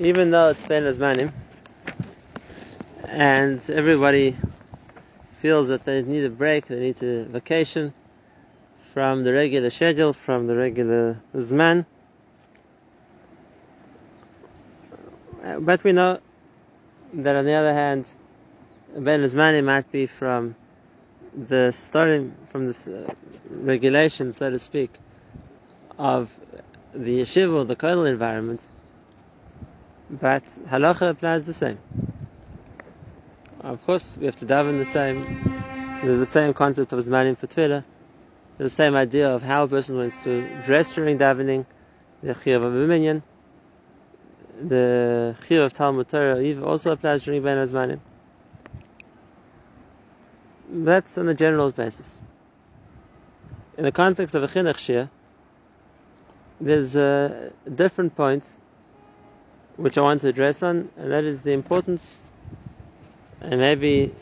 even though it's Ben Azmanim, and everybody feels that they need a break, they need a vacation from the regular schedule, from the regular Zman. But we know that on the other hand, Ben Azmanim might be from the starting, from the regulation, so to speak, of the yeshiva or the kollel environment, but halacha applies the same. Of course, we have to daven the same. There's the same concept of zmanim for tefillah. There's the same idea of how a person wants to dress during davening, the chiyuv of minyan, the chiyuv of Talmud Torah also applies during ben azmanim. That's on a general basis. In the context of a chinuch shiur, there's a different point which I want to address on, and that is the importance, and maybe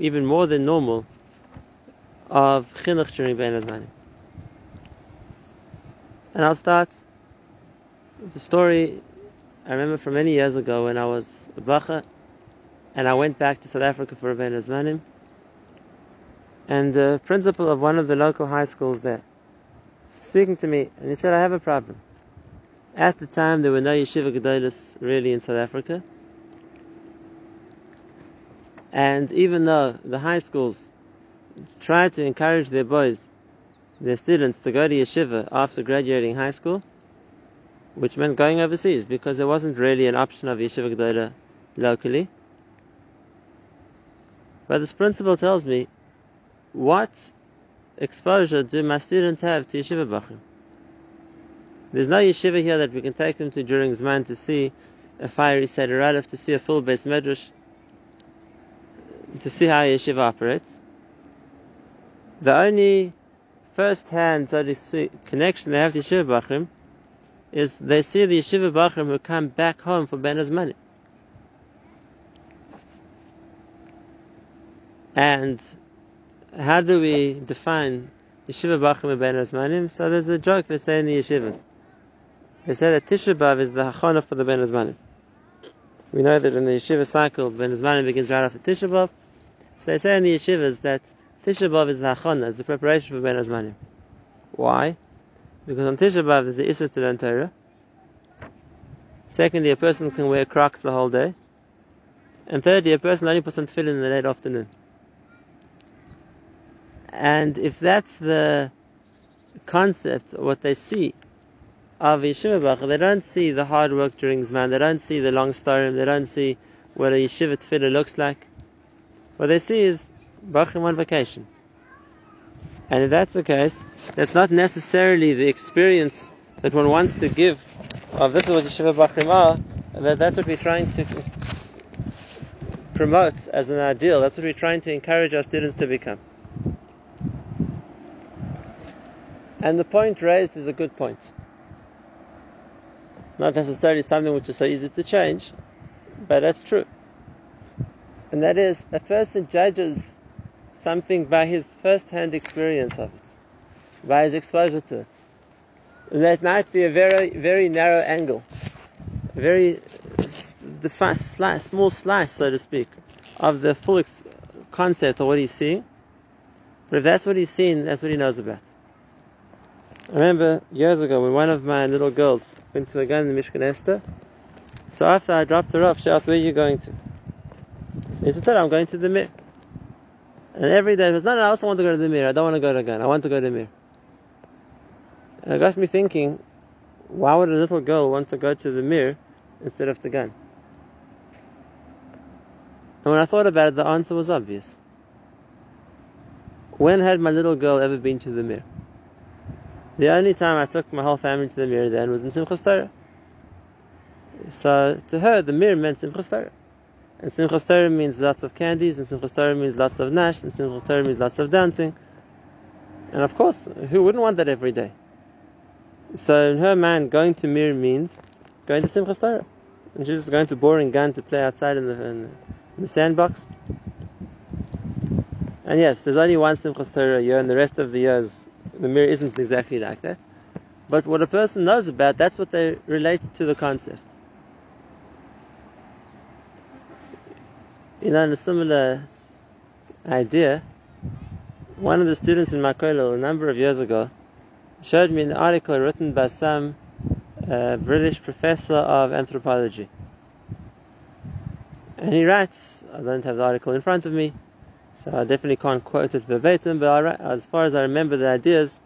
even more than normal, of chinuch during Bein Azmanim. And I'll start with a story I remember from many years ago when I was a bacha, and I went back to South Africa for a Bein Azmanim, and the principal of one of the local high schools there was speaking to me, and he said, I have a problem. At the time, there were no yeshiva gedolos really in South Africa. And even though the high schools tried to encourage their boys, their students, to go to yeshiva after graduating high school, which meant going overseas because there wasn't really an option of yeshiva gedola locally. But this principal tells me, what exposure do my students have to yeshiva bachim? There's no yeshiva here that we can take them to during Zman to see a fiery Seder Aleph, to see a full Beis Medrash, to see how yeshiva operates. The only first-hand, so to speak, connection they have to yeshiva bachim is they see the yeshiva bachim who come back home for Ben money. And how do we define yeshiva bachim and ben? So there's a joke they say in the yeshivas. They say that Tisha B'av is the hachana for the ben azmanim. We know that in the yeshiva cycle, ben azmanim begins right after Tisha B'av. So they say in the yeshivas that Tisha B'av is the hachana, is the preparation for ben azmanim. Why? Because on Tisha B'av there's the Issa to learn Torah. Secondly, a person can wear Crocs the whole day. And thirdly, a person only puts on tefillin in the late afternoon. And if that's the concept, what they see they don't see the hard work during Zman, they don't see the long story, they don't see what a Yeshiva Tefillah looks like. What they see is Bachim on vacation. And if that's the case, that's not necessarily the experience that one wants to give of this is what Yeshiva Bachim are, that that's what we're trying to promote as an ideal, that's what we're trying to encourage our students to become. And the point raised is a good point. Not necessarily something which is so easy to change, but that's true. And that is, a person judges something by his first-hand experience of it, by his exposure to it. And that might be a very, very narrow angle, a very slice, small slice, so to speak, of the full ex- concept of what he's seeing. But if that's what he's seen, that's what he knows about. I remember years ago when one of my little girls went to a gan in Mishkan Esther. So after I dropped her off, she asked, Where are you going to? He said, I'm going to the Mir. And every day it was, No, no, I also want to go to the Mir. I don't want to go to gan. I want to go to the Mir. And it got me thinking, why would a little girl want to go to the Mir instead of the gan? And when I thought about it, the answer was obvious. When had my little girl ever been to the Mir? The only time I took my whole family to the Mir then was in Simchas Torah. So to her, the Mir meant Simchas Torah. And Simchas Torah means lots of candies, and Simchas Torah means lots of nash, and Simchas Torah means lots of dancing. And of course, who wouldn't want that every day? So in her mind, going to Mir means going to Simchas Torah. And she's just going to boring gan to play outside in the, in the, in the sandbox. And yes, there's only one Simchas Torah a year, and the rest of the years the Mir isn't exactly like that. But what a person knows about, that's what they relate to the concept. You know, in a similar idea, one of the students in Makolil a number of years ago showed me an article written by some uh, British professor of anthropology. And he writes, I don't have the article in front of me, so I definitely can't quote it verbatim, but I, as far as I remember the ideas,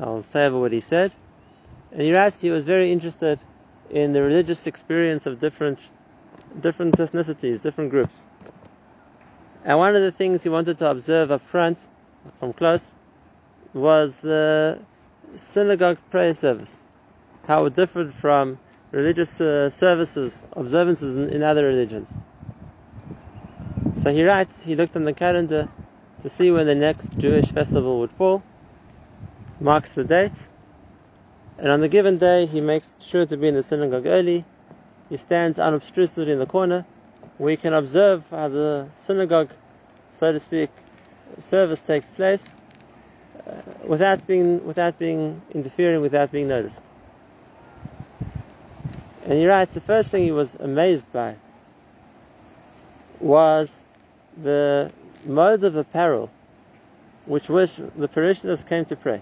I'll say over what he said. And he writes he was very interested in the religious experience of different different ethnicities, different groups. And one of the things he wanted to observe up front, from close, was the synagogue prayer service. How it differed from religious uh, services, observances in, in other religions. So he writes, he looked on the calendar to see when the next Jewish festival would fall, marks the date, and on the given day he makes sure to be in the synagogue early. He stands unobtrusively in the corner we can observe how the synagogue, so to speak, service takes place uh, without being without being interfering, without being noticed. And he writes the first thing he was amazed by was the mode of apparel which which the parishioners came to pray.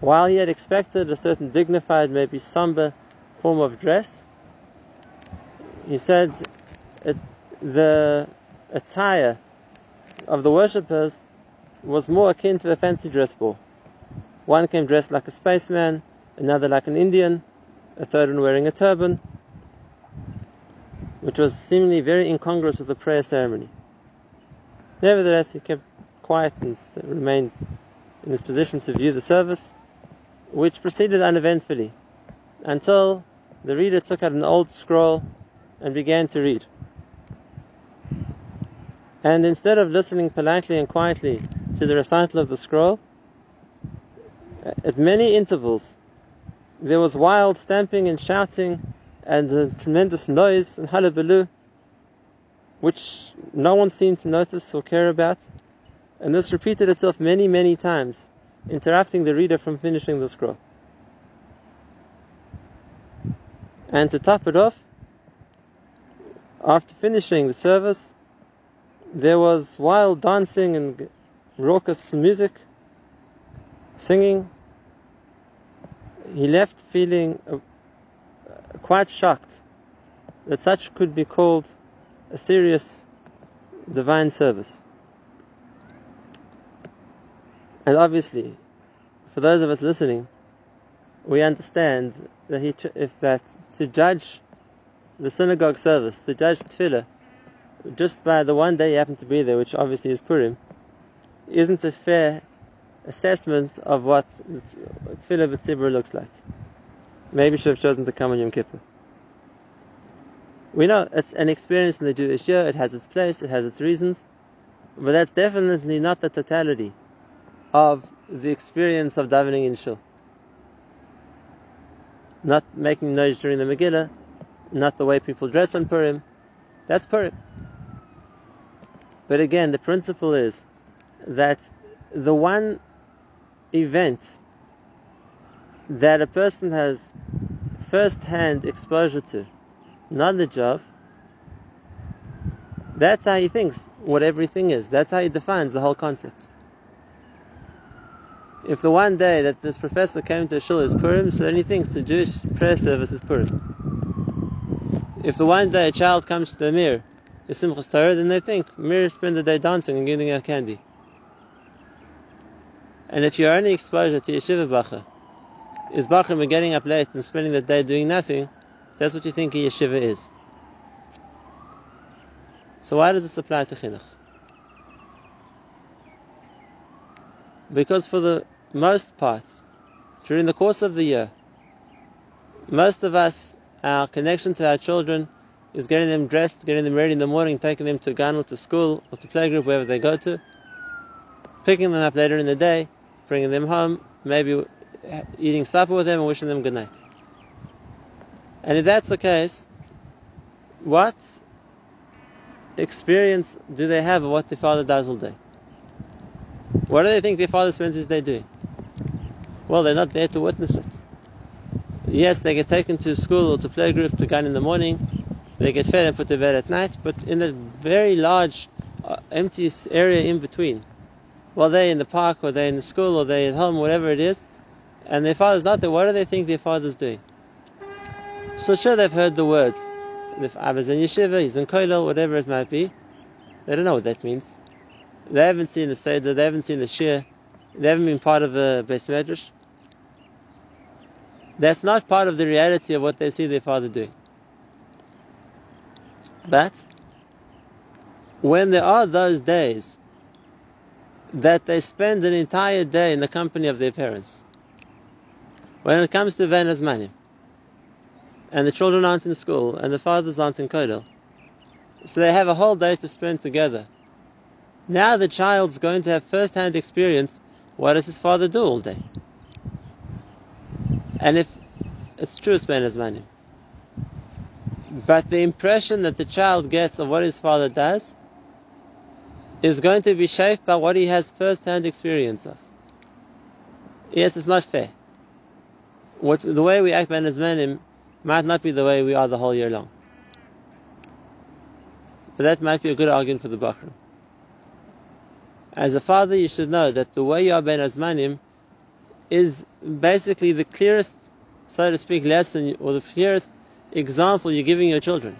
While he had expected a certain dignified, maybe somber form of dress, he said the attire of the worshippers was more akin to a fancy dress ball. One came dressed like a spaceman, another like an Indian, a third one wearing a turban, which was seemingly very incongruous with the prayer ceremony. Nevertheless, he kept quiet and remained in his position to view the service, which proceeded uneventfully until the reader took out an old scroll and began to read. And instead of listening politely and quietly to the recital of the scroll, at many intervals there was wild stamping and shouting and a tremendous noise and hullabaloo, which no one seemed to notice or care about. And this repeated itself many, many times, interrupting the reader from finishing the scroll. And to top it off, after finishing the service, there was wild dancing and raucous music, singing. He left feeling quite shocked that such could be called a serious divine service. And obviously, for those of us listening, we understand that he, if that to judge the synagogue service, to judge tefillah, just by the one day you happen to be there, which obviously is Purim, isn't a fair assessment of what tefillah b'tzibur looks like. Maybe should have chosen to come on Yom Kippur. We know it's an experience in the Jewish year, it has its place, it has its reasons, but that's definitely not the totality of the experience of davening in Shul. Not making noise during the Megillah, not the way people dress on Purim. That's Purim. But again, the principle is that the one event that a person has first hand exposure to, knowledge of, that's how he thinks what everything is. That's how he defines the whole concept. If the one day that this professor came to a shul is Purim, so then he thinks the Jewish prayer service is Purim. If the one day a child comes to the Mir, is Simchas Torah, then they think Mir spend the day dancing and giving out candy. And if your only exposure to yeshiva bacha is bachrim getting up late and spending the day doing nothing, that's what you think a yeshiva is. So why does this apply to chinuch? Because for the most part, during the course of the year, most of us our connection to our children is getting them dressed, getting them ready in the morning, taking them to or to school or to playgroup, wherever they go to, picking them up later in the day, bringing them home, maybe eating supper with them and wishing them good night. And if that's the case, what experience do they have of what their father does all day? What do they think their father spends his day doing? Well, they're not there to witness it yes, they get taken to school or to playgroup to go in the morning, They get fed and put to bed at night, but in a very large, uh, empty area in between, while they're in the park or they're in the school or they're at home, whatever it is, and their father's not there, what do they think their father's doing? So sure they've heard the words. If Abba's in yeshiva, he's in kollel, whatever it might be, they don't know what that means. They haven't seen the Seder, they haven't seen the Shiur, they haven't been part of the Beis Medrash. That's not part of the reality of what they see their father doing. But when there are those days that they spend an entire day in the company of their parents, when it comes to Ben Azmanim, and the children aren't in school, and the fathers aren't in Kollel, so they have a whole day to spend together. Now the child's going to have first-hand experience. What does his father do all day? And if it's true, it's Ben Azmanim. But the impression that the child gets of what his father does is going to be shaped by what he has first-hand experience of. Yes, it's not fair. What, the way we act Azmanim might not be the way we are the whole year long. But that might be a good argument for the Bachram. As a father, you should know that the way you are Ben Azmanim is basically the clearest, so to speak, lesson or the clearest example you're giving your children.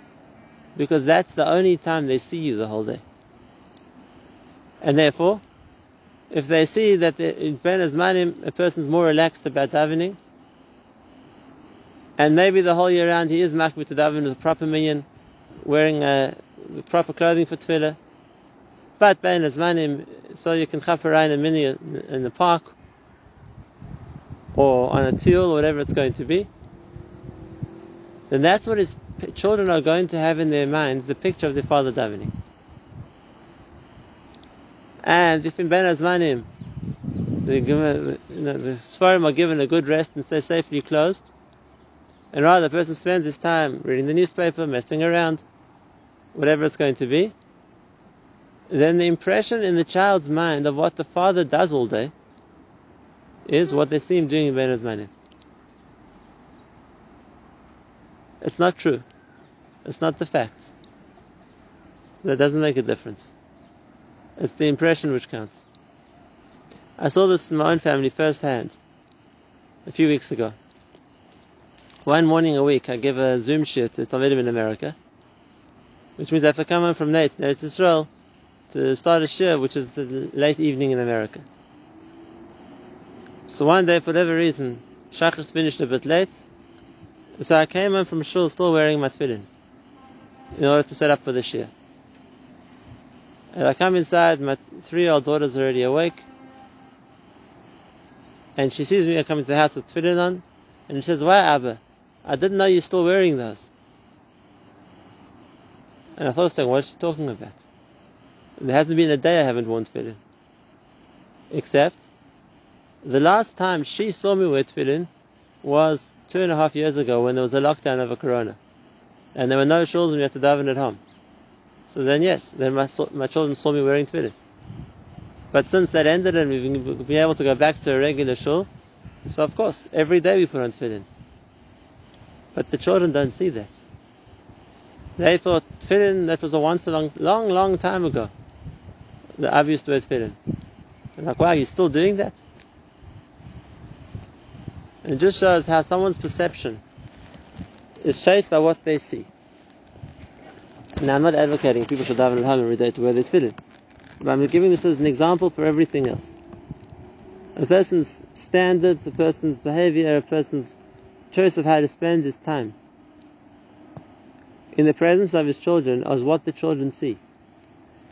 Because that's the only time they see you the whole day. And therefore, if they see that eh, in Ben Azmanim a person's more relaxed about davening, and maybe the whole year round he is makbid to daven with a proper minyan, wearing uh, proper clothing for tefillah, but Ben Azmanim, so you can chaper in a minyan in the park, or on a tool, or whatever it's going to be, then that's what his children are going to have in their minds, the picture of their father davening. And if in Ben Azmanim, the, you know, the Sfarim are given a good rest and stay safely closed, and rather the person spends his time reading the newspaper, messing around, whatever it's going to be, then the impression in the child's mind of what the father does all day is what they see him doing in Ben Azmanim. It's not true. It's not the facts. That doesn't make a difference. It's the impression which counts. I saw this in my own family firsthand a few weeks ago. One morning a week, I give a Zoom shiur to Talmidim in America, which means I have to come home from late to Israel to start a shiur, which is the late evening in America. So one day, for whatever reason, Shachris finished a bit late, so I came home from shul still wearing my tefillin in order to set up for the shiur. And I come inside, my three-year-old daughter's already awake, and she sees me coming to the house with tefillin on, and she says, "Why, Abba? I didn't know you're still wearing those." And I thought, saying, what is she talking about? There hasn't been a day I haven't worn tefillin, except the last time she saw me wear tefillin was two and a half years ago when there was a lockdown over Corona, and there were no shuls and we had to daven at home. So then, yes, then my, my children saw me wearing tefillin. But since that ended and we've been able to go back to a regular shul, so of course every day we put on tefillin. But the children don't see that. They thought tefillin that was a once a long, long, long time ago. The Ab used to wear tefillin. And like, wow, you're still doing that? And it just shows how someone's perception is shaped by what they see. Now, I'm not advocating people should daven at home every day to wear their tefillin, but I'm giving this as an example for everything else. A person's standards, a person's behavior, a person's choice of how to spend his time in the presence of his children is what the children see.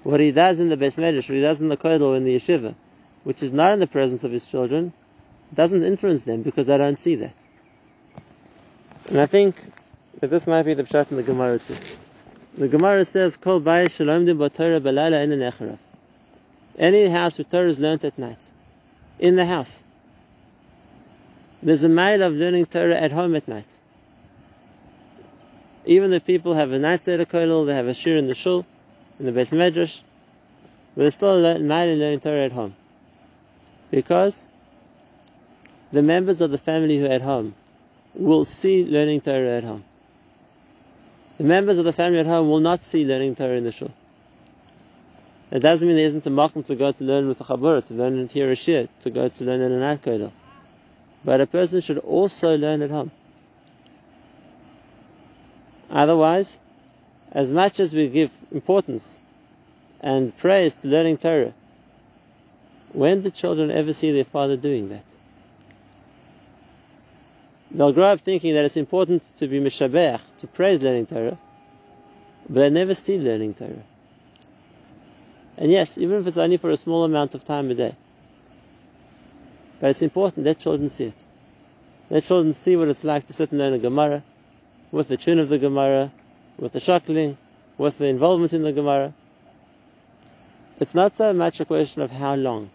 What he does in the Beis Medrash, what he does in the Kollel in the Yeshiva, which is not in the presence of his children, doesn't influence them because they don't see that. And I think that this might be the pshat in the Gemara too. The Gemara says, "Kol bayis shalomdim b'Torah b'layla in Any house where Torah is learnt at night, in the house. There's a mile of learning Torah at home at night. Even if people have a night seder kollel, they have a shiur in the shul, in the Beis Medrash, but there's still a mile in learning Torah at home. Because the members of the family who are at home will see learning Torah at home. The members of the family at home will not see learning Torah in the shul. It doesn't mean there isn't a makom to go to learn with a chabura, to learn and hear a shiur, to go to learn in an night But a person should also learn at home. Otherwise, as much as we give importance and praise to learning Torah, when do children ever see their father doing that? They'll grow up thinking that it's important to be mishabeach, to praise learning Torah, but they never see learning Torah. And yes, even if it's only for a small amount of time a day, but it's important let children see it. Let children see what it's like to sit and learn a Gemara, with the tune of the Gemara, with the shuckling, with the involvement in the Gemara. It's not so much a question of how long.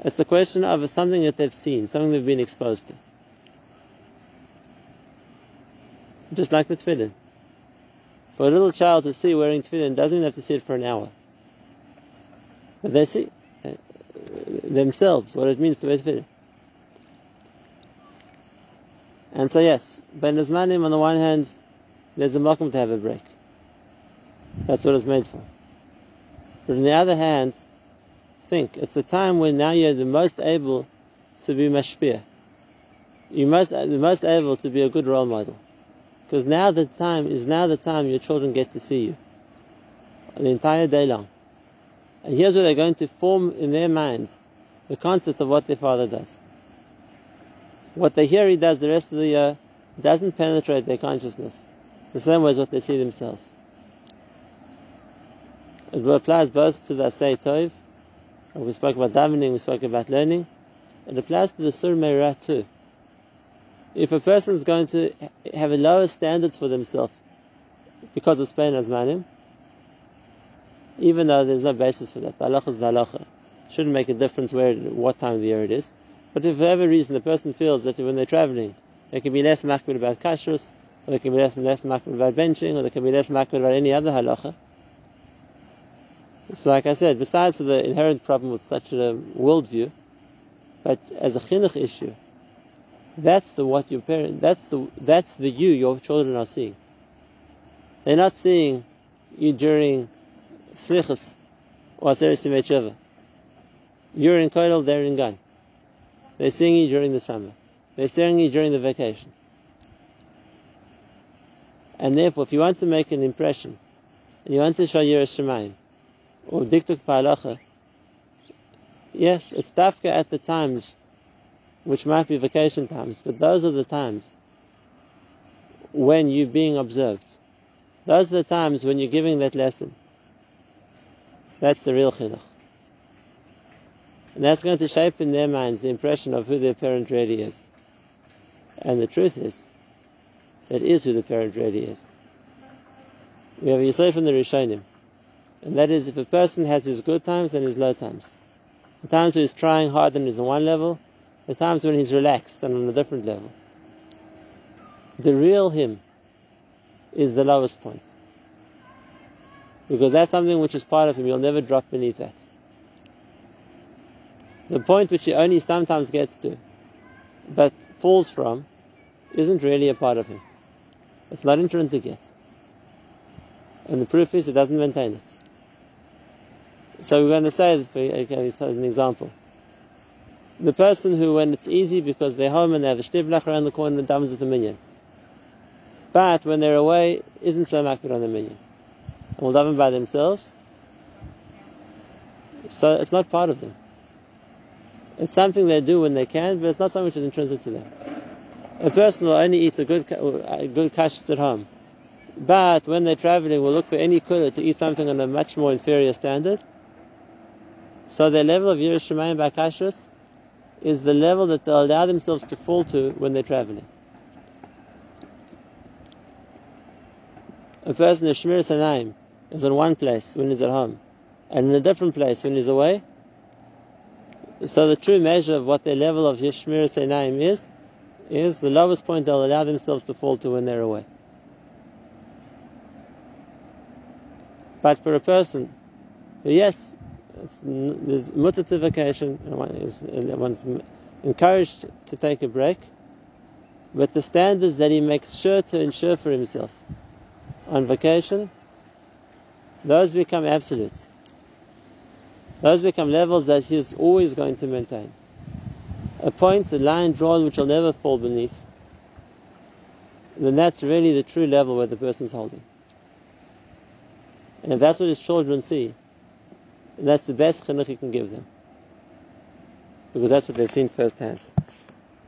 It's a question of something that they've seen, something they've been exposed to. Just like the tefillin. For a little child to see wearing tefillin doesn't even have to see it for an hour. But they see themselves what it means to wear tefillin. And so yes, Ben Azmanim on the one hand, there's a makom to have a break. That's what it's made for. But on the other hand, think it's the time when now you're the most able to be mashpia. You're most, uh, the most able to be a good role model. Because now the time is now the time your children get to see you. The entire day long. And here's where they're going to form in their minds the concept of what their father does. What they hear he does the rest of the year doesn't penetrate their consciousness the same way as what they see themselves. It applies both to the Asay Tov, we spoke about davening, we spoke about learning, it applies to the Sur too if a person is going to have a lower standards for themselves because of Ben Azmanim, even though there's no basis for that, the halacha is the halacha. Shouldn't make a difference where, what time of the year it is. But if for whatever reason the person feels that when they're traveling, they can be less makbid about kashrus, or they can be less, less makbid about benching, or they can be less makbid about any other halacha. So like I said, besides for the inherent problem with such a worldview, but as a chinuch issue, that's the what your parent. That's the that's the you your children are seeing. They're not seeing you during slichus or aseret You're in kollel, they're in gan. They're seeing you during the summer. They're seeing you during the vacation. And therefore, if you want to make an impression, and you want to show your Shemaim, or dikduk pa'alacha, yes, it's dafka at the times which might be vacation times, but those are the times when you're being observed. Those are the times when you're giving that lesson. That's the real chinuch. And that's going to shape in their minds the impression of who their parent really is. And the truth is, that is who the parent really is. We have a Yisrael from the Rishonim. And that is if a person has his good times and his low times. The times when he's trying hard and is on one level, the times when he's relaxed and on a different level. The real him is the lowest point. Because that's something which is part of him, you'll never drop beneath that. The point which he only sometimes gets to, but falls from, isn't really a part of him. It's not intrinsic yet. And the proof is it doesn't maintain it. So we're going to say, okay, so an example the person who, when it's easy because they're home and they have a shtiblach around the corner and damas with a minyan. But when they're away, isn't so makbid on the minyan. And will daven by themselves. So it's not part of them. It's something they do when they can, but it's not something which is intrinsic to them. A person will only eat a good, a good kashrus at home. But when they're traveling, will look for any kula to eat something on a much more inferior standard. So their level of Yiras Shamayim by kashrus is the level that they'll allow themselves to fall to when they're traveling. A person, a Shmiras Einayim, is in one place when he's at home, and in a different place when he's away. So the true measure of what their level of Shmiras Einayim is, is the lowest point they'll allow themselves to fall to when they're away. But for a person yes, there's mutar to vacation, one is, one's encouraged to take a break, but the standards that he makes sure to ensure for himself on vacation, those become absolutes. Those become levels that he is always going to maintain. A point, a line drawn which will never fall beneath. Then that's really the true level where the person's holding. And if that's what his children see, that's the best chinuch he can give them. Because that's what they've seen firsthand.